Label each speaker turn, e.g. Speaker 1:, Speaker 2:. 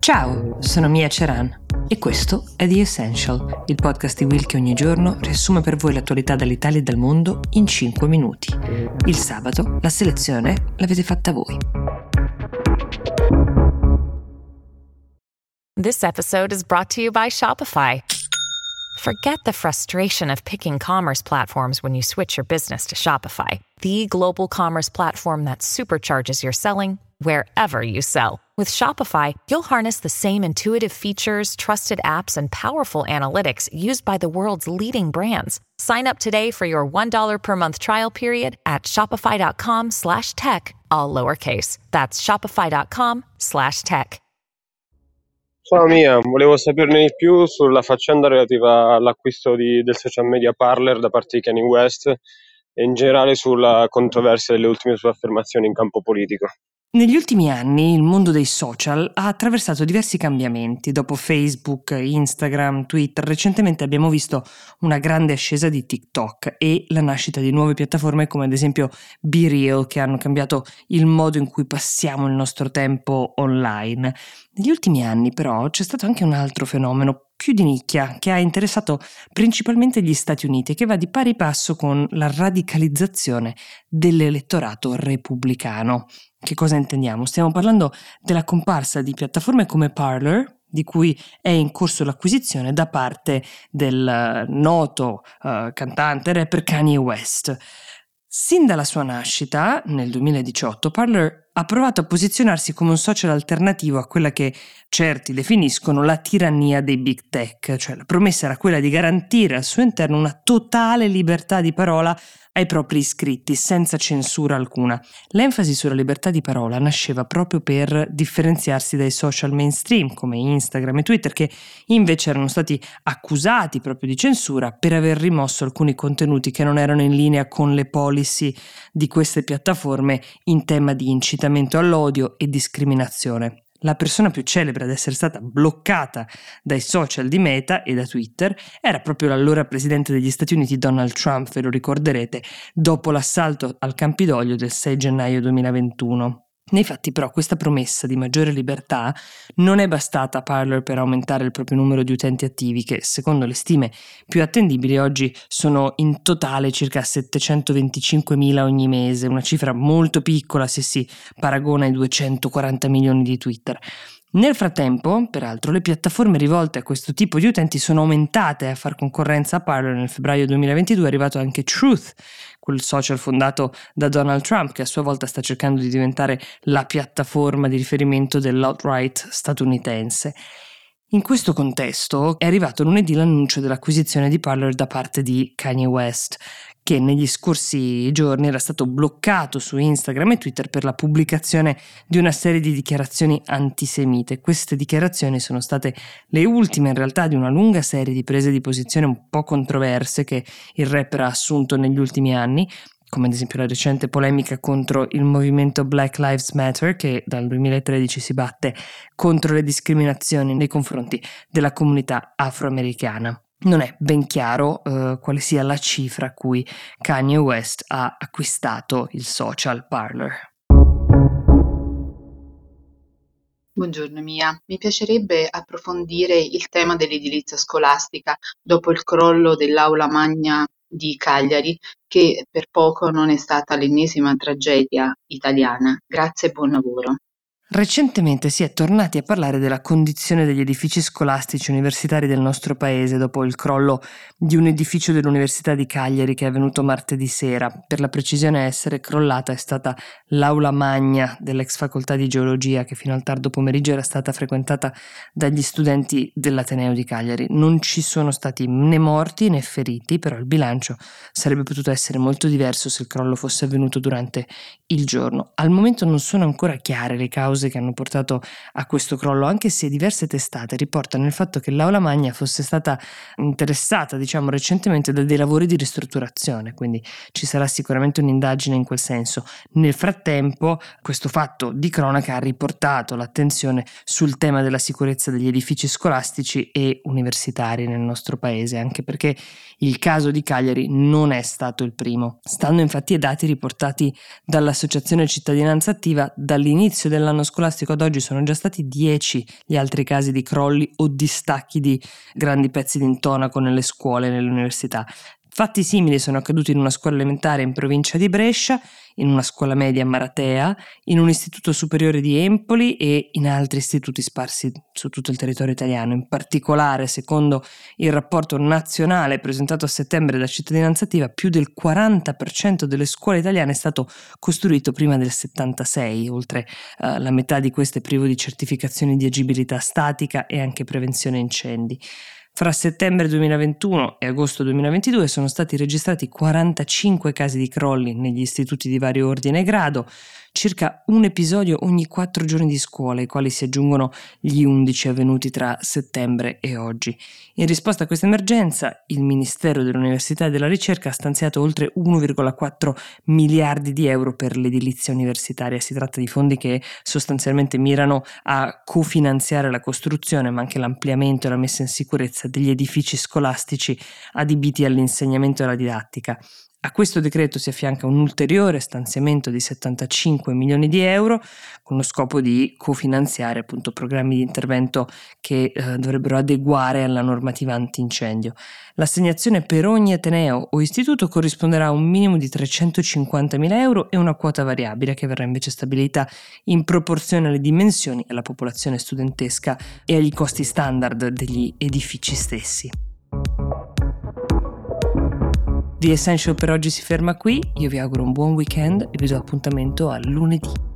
Speaker 1: Ciao, sono Mia Ceran e questo è The Essential, il podcast di Will che ogni giorno riassume per voi l'attualità dall'Italia e dal mondo in 5 minuti. Il sabato la selezione l'avete fatta voi.
Speaker 2: This episode is brought to you by Shopify. Forget the frustration of picking commerce platforms when you switch your business to Shopify, the global commerce platform that supercharges your selling wherever you sell. With Shopify, you'll harness the same intuitive features, trusted apps, and powerful analytics used by the world's leading brands. Sign up today for your $1 per month trial period at shopify.com slash tech, all lowercase. That's shopify.com slash tech.
Speaker 3: Ciao Mia, volevo saperne di più sulla faccenda relativa all'acquisto di, del social media Parler da parte di Kanye West e in generale sulla controversia delle ultime sue affermazioni in campo politico.
Speaker 1: Negli ultimi anni il mondo dei social ha attraversato diversi cambiamenti. Dopo Facebook, Instagram, Twitter, recentemente abbiamo visto una grande ascesa di TikTok e la nascita di nuove piattaforme come ad esempio Be Real che hanno cambiato il modo in cui passiamo il nostro tempo online. Negli ultimi anni però c'è stato anche un altro fenomeno più di nicchia che ha interessato principalmente gli Stati Uniti e che va di pari passo con la radicalizzazione dell'elettorato repubblicano. Che cosa intendiamo? Stiamo parlando della comparsa di piattaforme come Parler, di cui è in corso l'acquisizione da parte del noto uh, cantante rapper Kanye West. Sin dalla sua nascita, nel 2018, Parler ha provato a posizionarsi come un social alternativo a quella che certi definiscono la tirannia dei big tech, cioè la promessa era quella di garantire al suo interno una totale libertà di parola ai propri iscritti senza censura alcuna. L'enfasi sulla libertà di parola nasceva proprio per differenziarsi dai social mainstream come Instagram e Twitter che invece erano stati accusati proprio di censura per aver rimosso alcuni contenuti che non erano in linea con le policy di queste piattaforme in tema di incitamento all'odio e discriminazione. La persona più celebre ad essere stata bloccata dai social di Meta e da Twitter era proprio l'allora presidente degli Stati Uniti Donald Trump, ve lo ricorderete, dopo l'assalto al Campidoglio del 6 gennaio 2021. Nei fatti però questa promessa di maggiore libertà non è bastata a Parler per aumentare il proprio numero di utenti attivi che, secondo le stime più attendibili, oggi sono in totale circa 725.000 ogni mese, una cifra molto piccola se si paragona ai 240 milioni di Twitter. Nel frattempo, peraltro, le piattaforme rivolte a questo tipo di utenti sono aumentate a far concorrenza a Parler nel febbraio 2022 è arrivato anche Truth, quel social fondato da Donald Trump che a sua volta sta cercando di diventare la piattaforma di riferimento dell'alt-right statunitense. In questo contesto è arrivato lunedì l'annuncio dell'acquisizione di Parler da parte di Kanye West, che negli scorsi giorni era stato bloccato su Instagram e Twitter per la pubblicazione di una serie di dichiarazioni antisemite. Queste dichiarazioni sono state le ultime in realtà di una lunga serie di prese di posizione un po' controverse che il rapper ha assunto negli ultimi anni, come ad esempio la recente polemica contro il movimento Black Lives Matter che dal 2013 si batte contro le discriminazioni nei confronti della comunità afroamericana non è ben chiaro uh, quale sia la cifra a cui Kanye West ha acquistato il social parlor.
Speaker 4: Buongiorno Mia, mi piacerebbe approfondire il tema dell'edilizia scolastica dopo il crollo dell'aula magna di Cagliari, che per poco non è stata l'ennesima tragedia italiana. Grazie e buon lavoro.
Speaker 1: Recentemente si è tornati a parlare della condizione degli edifici scolastici universitari del nostro paese dopo il crollo di un edificio dell'Università di Cagliari che è avvenuto martedì sera. Per la precisione a essere crollata è stata l'aula magna dell'ex facoltà di geologia che fino al tardo pomeriggio era stata frequentata dagli studenti dell'Ateneo di Cagliari. Non ci sono stati né morti né feriti, però il bilancio sarebbe potuto essere molto diverso se il crollo fosse avvenuto durante il giorno. Al momento non sono ancora chiare le cause cause che hanno portato a questo crollo, anche se diverse testate riportano il fatto che l'Aula Magna fosse stata interessata, diciamo, recentemente da dei lavori di ristrutturazione, quindi ci sarà sicuramente un'indagine in quel senso. Nel frattempo, questo fatto di cronaca ha riportato l'attenzione sul tema della sicurezza degli edifici scolastici e universitari nel nostro paese, anche perché il caso di Cagliari non è stato il primo. Stando infatti ai dati riportati dall'Associazione Cittadinanza Attiva, dall'inizio dell'anno scolastico ad oggi sono già stati 10 gli altri casi di crolli o distacchi di grandi pezzi di intonaco nelle scuole e nelle università. Fatti simili sono accaduti in una scuola elementare in provincia di Brescia, in una scuola media a Maratea, in un istituto superiore di Empoli e in altri istituti sparsi su tutto il territorio italiano. In particolare, secondo il rapporto nazionale presentato a settembre da Cittadinanza Attiva, più del 40% delle scuole italiane è stato costruito prima del 76, oltre uh, la metà di queste privo di certificazioni di agibilità statica e anche prevenzione incendi. Fra settembre 2021 e agosto 2022 sono stati registrati 45 casi di crolli negli istituti di vario ordine e grado, circa un episodio ogni quattro giorni di scuola, ai quali si aggiungono gli 11 avvenuti tra settembre e oggi. In risposta a questa emergenza, il Ministero dell'Università e della Ricerca ha stanziato oltre 1,4 miliardi di euro per l'edilizia universitaria. Si tratta di fondi che sostanzialmente mirano a cofinanziare la costruzione, ma anche l'ampliamento e la messa in sicurezza degli edifici scolastici adibiti all'insegnamento e alla didattica. A questo decreto si affianca un ulteriore stanziamento di 75 milioni di euro con lo scopo di cofinanziare appunto programmi di intervento che eh, dovrebbero adeguare alla normativa antincendio. L'assegnazione per ogni Ateneo o istituto corrisponderà a un minimo di 350 mila euro e una quota variabile che verrà invece stabilita in proporzione alle dimensioni, alla popolazione studentesca e agli costi standard degli edifici stessi. The Essential per oggi si ferma qui, io vi auguro un buon weekend e vi do appuntamento a lunedì.